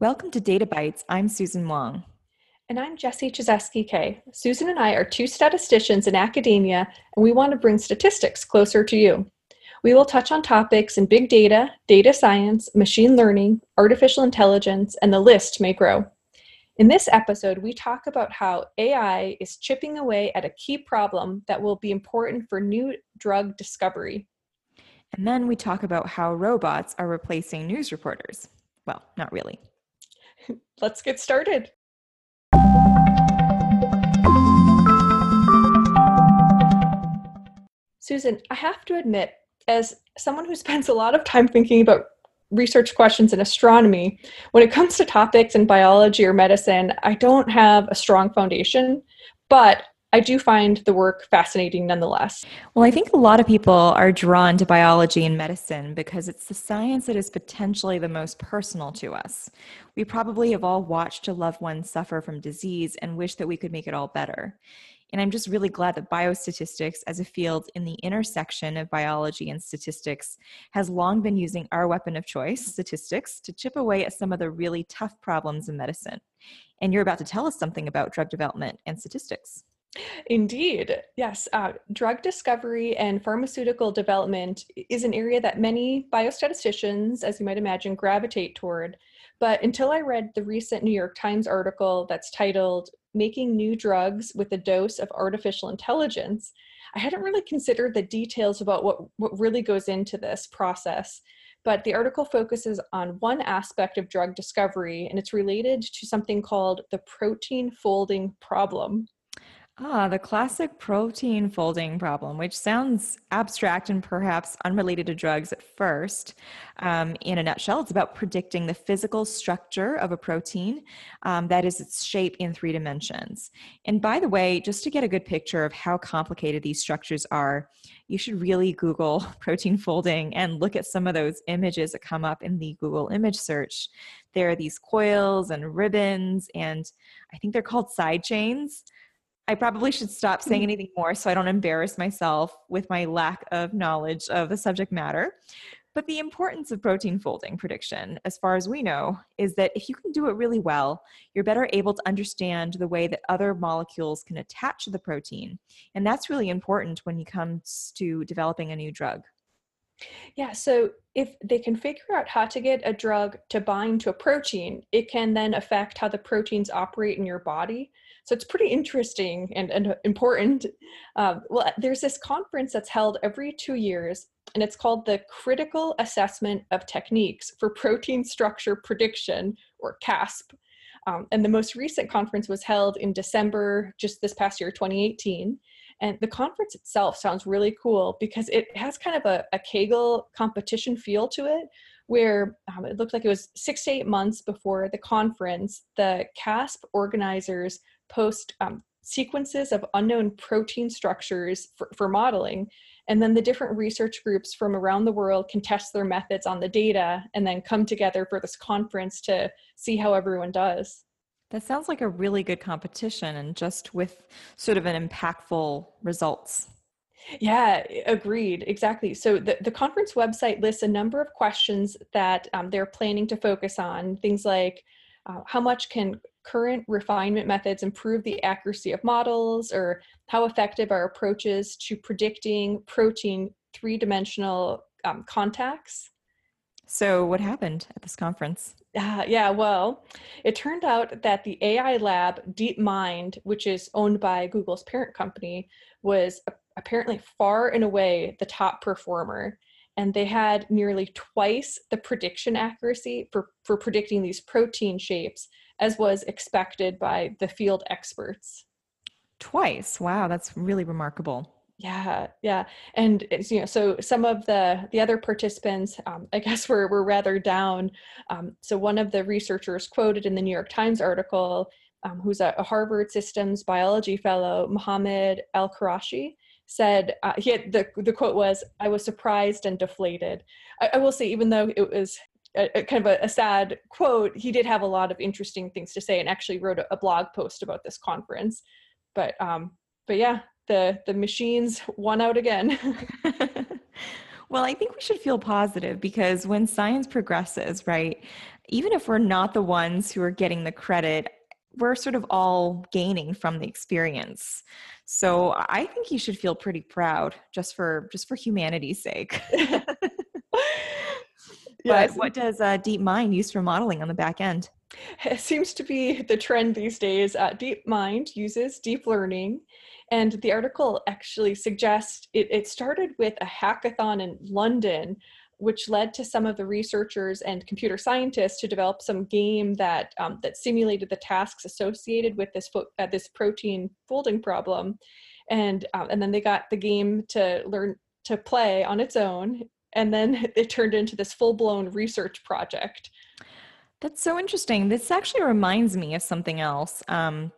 Welcome to Data Bytes. I'm Susan Wang. And I'm Jessie Cisewski-Kehe. Susan and I are two statisticians in academia, and we want to bring statistics closer to you. We will touch on topics in big data, data science, machine learning, artificial intelligence, and the list may grow. In this episode, we talk about how AI is chipping away at a key problem that will be important for new drug discovery. And then we talk about how robots are replacing news reporters. Well, not really. Let's get started. Susan, I have to admit, as someone who spends a lot of time thinking about research questions in astronomy, when it comes to topics in biology or medicine, I don't have a strong foundation, but I do find the work fascinating nonetheless. Well, I think a lot of people are drawn to biology and medicine because it's the science that is potentially the most personal to us. We probably have all watched a loved one suffer from disease and wish that we could make it all better. And I'm just really glad that biostatistics, as a field in the intersection of biology and statistics, has long been using our weapon of choice, statistics, to chip away at some of the really tough problems in medicine. And you're about to tell us something about drug development and statistics. Indeed. Yes. Uh, drug discovery and pharmaceutical development is an area that many biostatisticians, as you might imagine, gravitate toward. But until I read the recent New York Times article that's titled Making New Drugs with a Dose of Artificial Intelligence, I hadn't really considered the details about what, what really goes into this process. But the article focuses on one aspect of drug discovery, and it's related to something called the protein folding problem. Ah, the classic protein folding problem, which sounds abstract and perhaps unrelated to drugs at first. Um, in a nutshell, it's about predicting the physical structure of a protein, um, that is, its shape in three dimensions. And by the way, just to get a good picture of how complicated these structures are, you should really Google protein folding and look at some of those images that come up in the Google image search. There are these coils and ribbons, and I think they're called side chains. I probably should stop saying mm-hmm. anything more so I don't embarrass myself with my lack of knowledge of the subject matter. But the importance of protein folding prediction, as far as we know, is that if you can do it really well, you're better able to understand the way that other molecules can attach to the protein. And that's really important when it comes to developing a new drug. Yeah, so if they can figure out how to get a drug to bind to a protein, it can then affect how the proteins operate in your body. So it's pretty interesting and, and important. Um, well, there's this conference that's held every two years, and it's called the Critical Assessment of Techniques for Protein Structure Prediction, or CASP. Um, and the most recent conference was held in December, just this past year, 2018. And the conference itself sounds really cool because it has kind of a, a Kaggle competition feel to it, where um, it looked like it was six to eight months before the conference, the CASP organizers post um, sequences of unknown protein structures for, for modeling. And then the different research groups from around the world can test their methods on the data and then come together for this conference to see how everyone does. That sounds like a really good competition and just with sort of an impactful results. Yeah, agreed. Exactly. So the, the conference website lists a number of questions that um, they're planning to focus on. Things like uh, how much can current refinement methods improve the accuracy of models, or how effective are approaches to predicting protein three dimensional um, contacts? So, what happened at this conference? Uh, yeah, well, it turned out that the AI lab DeepMind, which is owned by Google's parent company, was apparently far and away the top performer. And they had nearly twice the prediction accuracy for, for predicting these protein shapes as was expected by the field experts. Twice. Wow, that's really remarkable yeah yeah and it's you know so some of the the other participants um, i guess were, were rather down. Um, so one of the researchers quoted in the new york times article um, who's a, a, harvard systems biology fellow mohammed al qurashi said uh, he had the, the quote was i was surprised and deflated. I, I will say even though it was a, a kind of a, a, sad quote he did have a lot of interesting things to say and actually wrote a, blog post about this conference. But um but yeah the the machines won out again. well, I think we should feel positive because when science progresses, right, even if we're not the ones who are getting the credit, we're sort of all gaining from the experience. So I think you should feel pretty proud just for just for humanity's sake. yes. But what does uh, DeepMind use for modeling on the back end? It seems to be the trend these days. Uh, DeepMind uses deep learning and the article actually suggests it, it started with a hackathon in London, which led to some of the researchers and computer scientists to develop some game that um, that simulated the tasks associated with this fo- uh, this protein folding problem, and um, and then they got the game to learn to play on its own, and then it turned into this full blown research project. That's so interesting. This actually reminds me of something else. Um,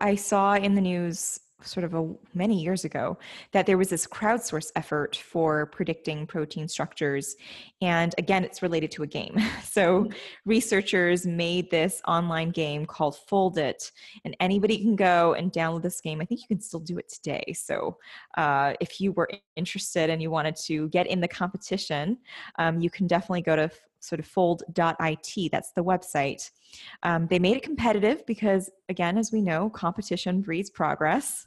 I saw in the news sort of a, many years ago that there was this crowdsource effort for predicting protein structures and again it's related to a game so mm-hmm. researchers made this online game called Foldit and anybody can go and download this game i think you can still do it today so uh, if you were interested and you wanted to get in the competition um, you can definitely go to sort of fold.it. That's the website. Um, they made it competitive because, again, as we know, competition breeds progress.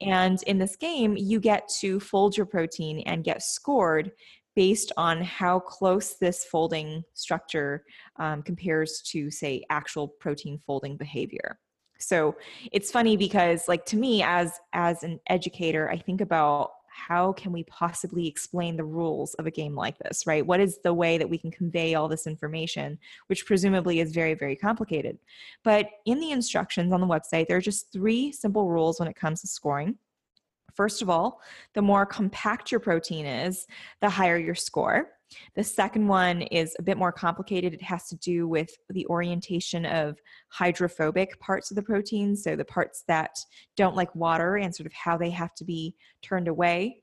And in this game, you get to fold your protein and get scored based on how close this folding structure um, compares to, say, actual protein folding behavior. So it's funny because, like, to me, as as an educator, I think about how can we possibly explain the rules of a game like this, right? What is the way that we can convey all this information, which presumably is very, very complicated? But in the instructions on the website, there are just three simple rules when it comes to scoring. First of all, the more compact your protein is, the higher your score. The second one is a bit more complicated. It has to do with the orientation of hydrophobic parts of the protein, so the parts that don't like water and sort of how they have to be turned away.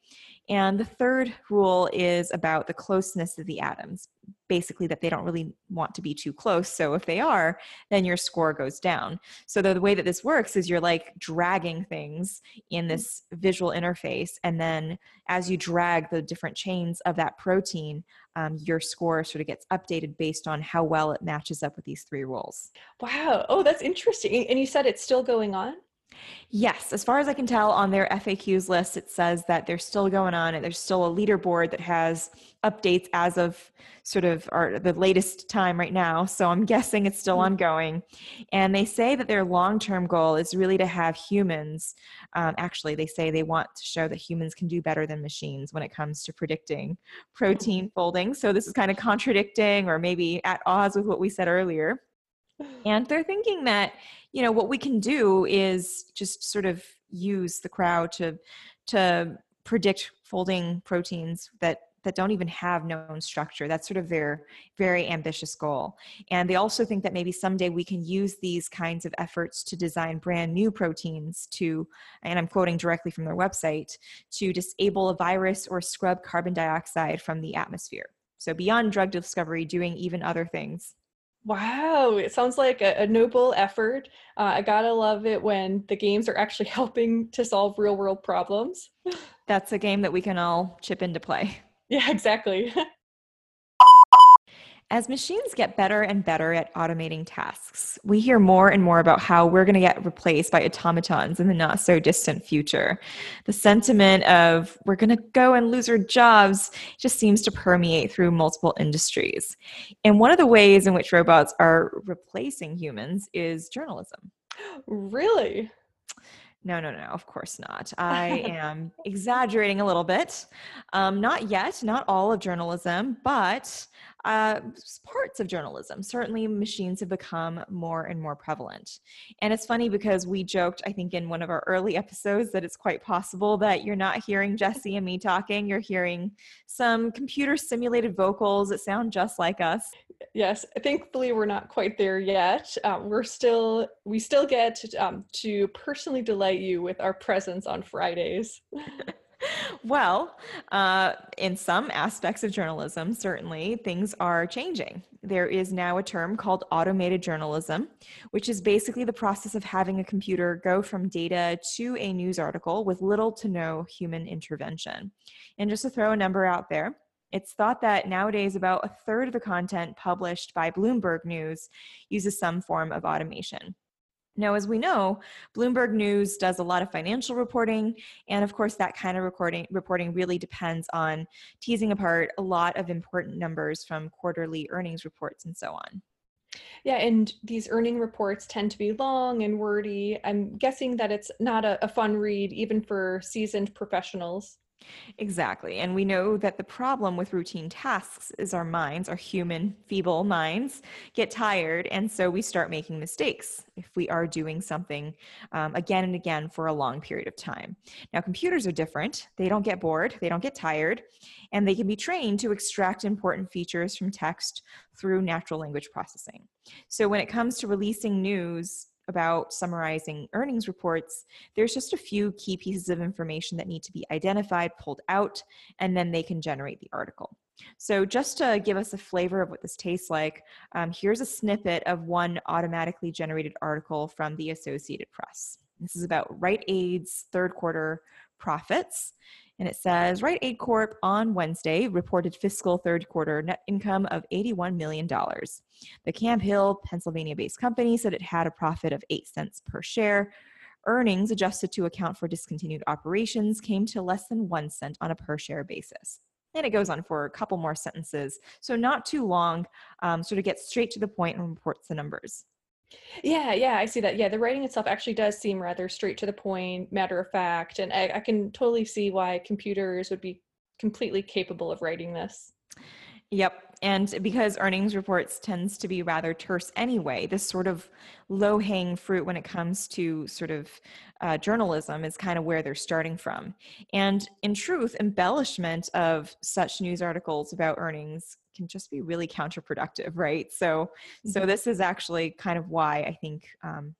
And the third rule is about the closeness of the atoms, basically, that they don't really want to be too close. So if they are, then your score goes down. So the, the way that this works is you're like dragging things in this visual interface. And then as you drag the different chains of that protein, um, your score sort of gets updated based on how well it matches up with these three rules. Wow. Oh, that's interesting. And you said it's still going on? Yes, as far as I can tell on their FAQs list, it says that they're still going on and there's still a leaderboard that has updates as of sort of our, the latest time right now. So I'm guessing it's still mm-hmm. ongoing. And they say that their long term goal is really to have humans. Um, actually, they say they want to show that humans can do better than machines when it comes to predicting protein mm-hmm. folding. So this is kind of contradicting or maybe at odds with what we said earlier. And they're thinking that you know what we can do is just sort of use the crowd to to predict folding proteins that that don't even have known structure. That's sort of their very ambitious goal. And they also think that maybe someday we can use these kinds of efforts to design brand new proteins to, and I'm quoting directly from their website, to disable a virus or scrub carbon dioxide from the atmosphere. So beyond drug discovery, doing even other things. Wow, it sounds like a, a noble effort. Uh, I gotta love it when the games are actually helping to solve real world problems. That's a game that we can all chip into play. Yeah, exactly. As machines get better and better at automating tasks, we hear more and more about how we're going to get replaced by automatons in the not so distant future. The sentiment of we're going to go and lose our jobs just seems to permeate through multiple industries. And one of the ways in which robots are replacing humans is journalism. Really? No, no, no, of course not. I am exaggerating a little bit. Um, not yet, not all of journalism, but uh, parts of journalism. Certainly, machines have become more and more prevalent. And it's funny because we joked, I think, in one of our early episodes that it's quite possible that you're not hearing Jesse and me talking, you're hearing some computer simulated vocals that sound just like us. Yes, thankfully, we're not quite there yet. Um, we're still, we still get um, to personally delight you with our presence on Fridays. well, uh, in some aspects of journalism, certainly things are changing. There is now a term called automated journalism, which is basically the process of having a computer go from data to a news article with little to no human intervention. And just to throw a number out there, It's thought that nowadays about a third of the content published by Bloomberg News uses some form of automation. Now, as we know, Bloomberg News does a lot of financial reporting, and of course, that kind of reporting, reporting really depends on teasing apart a lot of important numbers from quarterly earnings reports and so on. Yeah, and these earning reports tend to be long and wordy. I'm guessing that it's not a, a fun read, even for seasoned professionals. Exactly. And we know that the problem with routine tasks is our minds, our human, feeble minds, get tired. And so we start making mistakes if we are doing something um, again and again for a long period of time. Now, computers are different. They don't get bored, they don't get tired, and they can be trained to extract important features from text through natural language processing. So when it comes to releasing news, about summarizing earnings reports, there's just a few key pieces of information that need to be identified, pulled out, and then they can generate the article. So, just to give us a flavor of what this tastes like, um, here's a snippet of one automatically generated article from the Associated Press. This is about Rite Aid's third quarter profits. And it says Rite Aid Corp on Wednesday reported fiscal third quarter net income of $81 million. The Camp Hill, Pennsylvania based company said it had a profit of 8 cents per share. Earnings adjusted to account for discontinued operations came to less than 1 cent on a per share basis. And it goes on for a couple more sentences. So, not too long, um, sort of gets straight to the point and reports the numbers. Yeah, yeah, I see that. Yeah, the writing itself actually does seem rather straight to the point, matter of fact, and I, I can totally see why computers would be completely capable of writing this. Yep. And because earnings reports tends to be rather terse anyway, this sort of low hanging fruit when it comes to sort of uh, journalism is kind of where they're starting from. And in truth, embellishment of such news articles about earnings can just be really counterproductive, right? So, so mm-hmm. this is actually kind of why I think um,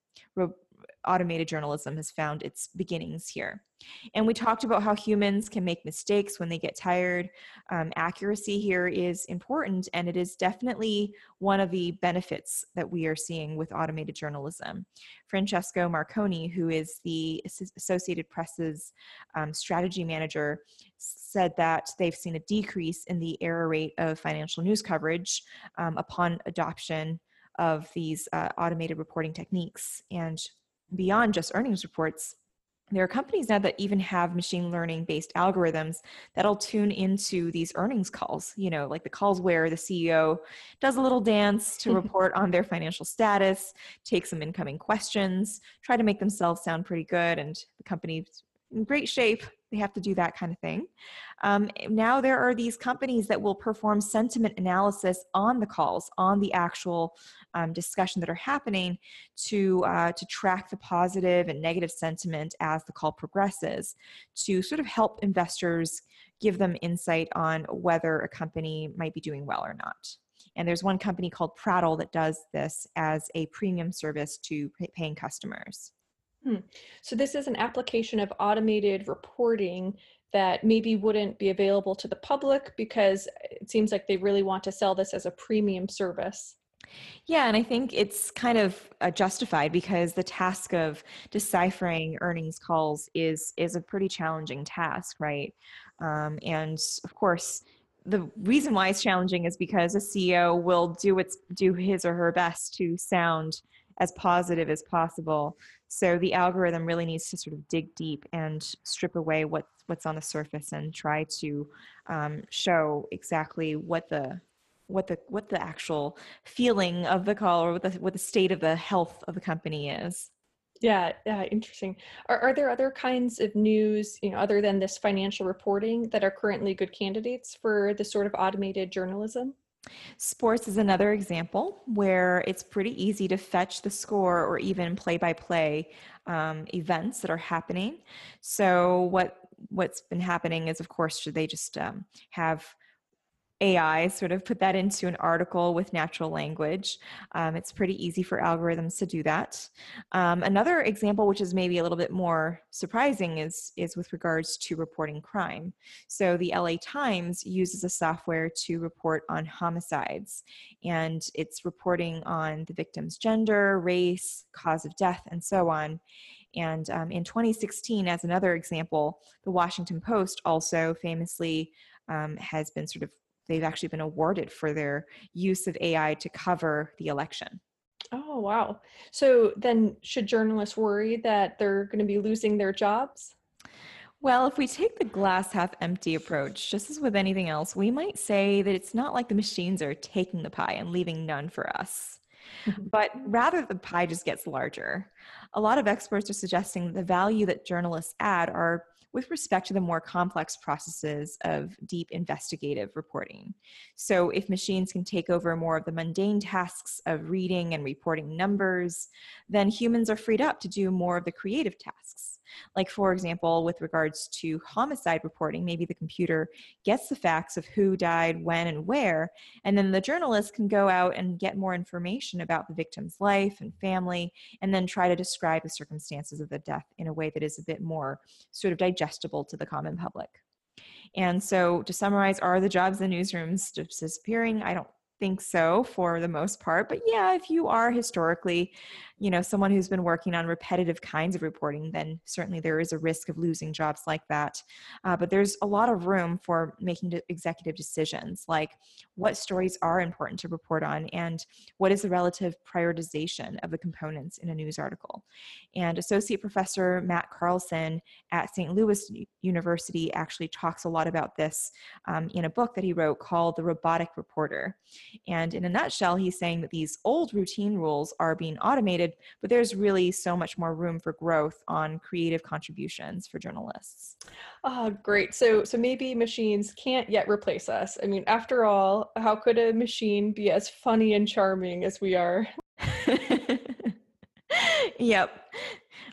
automated journalism has found its beginnings here. And we talked about how humans can make mistakes when they get tired. Um, accuracy here is important, and it is definitely one of the benefits that we are seeing with automated journalism. Francesco Marconi, who is the Associated Press's um, strategy manager, said that they've seen a decrease in the error rate of financial news coverage um, upon adoption of these uh, automated reporting techniques. And beyond just earnings reports, there are companies now that even have machine learning based algorithms that'll tune into these earnings calls. You know like the calls where the ceo does a little dance to mm-hmm. report on their financial status take some incoming questions try to make themselves sound pretty good and the company's in great shape they have to do that kind of thing. Um, now there are these companies that will perform sentiment analysis on the calls, on the actual um, discussion that are happening, to uh, to track the positive and negative sentiment as the call progresses, to sort of help investors give them insight on whether a company might be doing well or not. And there's one company called Prattle that does this as a premium service to paying customers. Hmm. So this is an application of automated reporting that maybe wouldn't be available to the public because it seems like they really want to sell this as a premium service. Yeah, and I think it's kind of uh, justified because the task of deciphering earnings calls is is a pretty challenging task, right? Um, and of course, the reason why it's challenging is because a CEO will do its do his or her best to sound as positive as possible. So the algorithm really needs to sort of dig deep and strip away what's what's on the surface and try to um, show exactly what the what the what the actual feeling of the call or what the what the state of the health of the company is. Yeah, yeah, interesting. Are, are there other kinds of news, you know, other than this financial reporting that are currently good candidates for this sort of automated journalism? Sports is another example where it's pretty easy to fetch the score or even play by play events that are happening. So, what what's been happening is, of course, should they just um, have AI, sort of put that into an article with natural language. Um, it's pretty easy for algorithms to do that. Um, another example, which is maybe a little bit more surprising, is, is with regards to reporting crime. So the LA Times uses a software to report on homicides, and it's reporting on the victim's gender, race, cause of death, and so on. And um, in 2016, as another example, the Washington Post also famously um, has been sort of they've actually been awarded for their use of AI to cover the election. Oh, wow. So then, should journalists worry that they're going to be losing their jobs? Well, if we take the glass half empty approach, just as with anything else, we might say that it's not like the machines are taking the pie and leaving none for us, Mm-hmm. but rather the pie just gets larger. A lot of experts are suggesting the value that journalists add are with respect to the more complex processes of deep investigative reporting. So, if machines can take over more of the mundane tasks of reading and reporting numbers, then humans are freed up to do more of the creative tasks. Like, for example, with regards to homicide reporting, maybe the computer gets the facts of who died, when, and where, and then the journalist can go out and get more information about the victim's life and family, and then try to describe the circumstances of the death in a way that is a bit more sort of digestible to the common public. And so, to summarize, are the jobs in newsrooms disappearing? I don't think so for the most part but yeah if you are historically you know someone who's been working on repetitive kinds of reporting then certainly there is a risk of losing jobs like that uh, but there's a lot of room for making executive decisions like what stories are important to report on and what is the relative prioritization of the components in a news article. And associate professor matt carlson at st louis university actually talks a lot about this um, in a book that he wrote called the robotic reporter and in a nutshell he's saying that these old routine rules are being automated but there's really so much more room for growth on creative contributions for journalists. Oh, great. So so maybe machines can't yet replace us. I mean, after all, how could a machine be as funny and charming as we are? yep.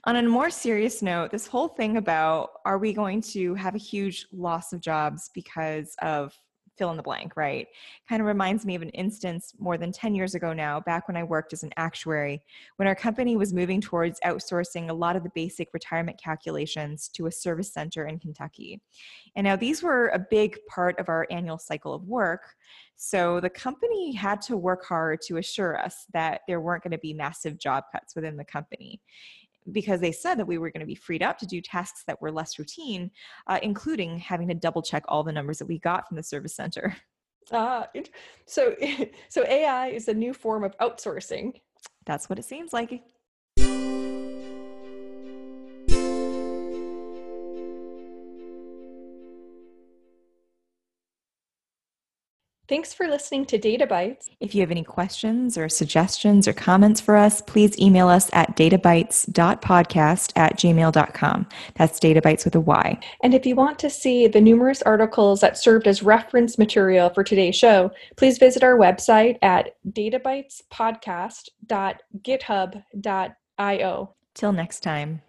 On a more serious note, this whole thing about are we going to have a huge loss of jobs because of fill in the blank, right? Kind of reminds me of an instance more than 10 years ago now, back when I worked as an actuary, when our company was moving towards outsourcing a lot of the basic retirement calculations to a service center in Kentucky. And now these were a big part of our annual cycle of work. So the company had to work hard to assure us that there weren't going to be massive job cuts within the company because they said that we were going to be freed up to do tasks that were less routine, uh, including having to double check all the numbers that we got from the service center. Ah, uh, so so AI is a new form of outsourcing. That's what it seems like. Thanks for listening to Data Bytes. If you have any questions or suggestions or comments for us, please email us at databytes.podcast at gmail.com. That's databytes with a Y. And if you want to see the numerous articles that served as reference material for today's show, please visit our website at databytespodcast.github.io. Till next time.